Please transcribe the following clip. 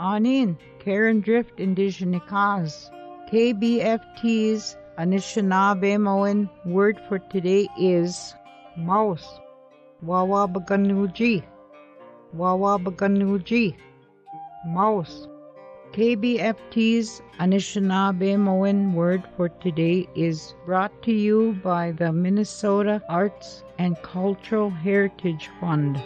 Anin, Karen Drift Indigenous, KBFT's Anishinaabe Anishinaabemowin word for today is mouse. waawaabiganoojiinh. waawaabiganoojiinh. Mouse. KBFT's Anishinaabe Anishinaabemowin word for today is brought to you by the Minnesota Arts and Cultural Heritage Fund.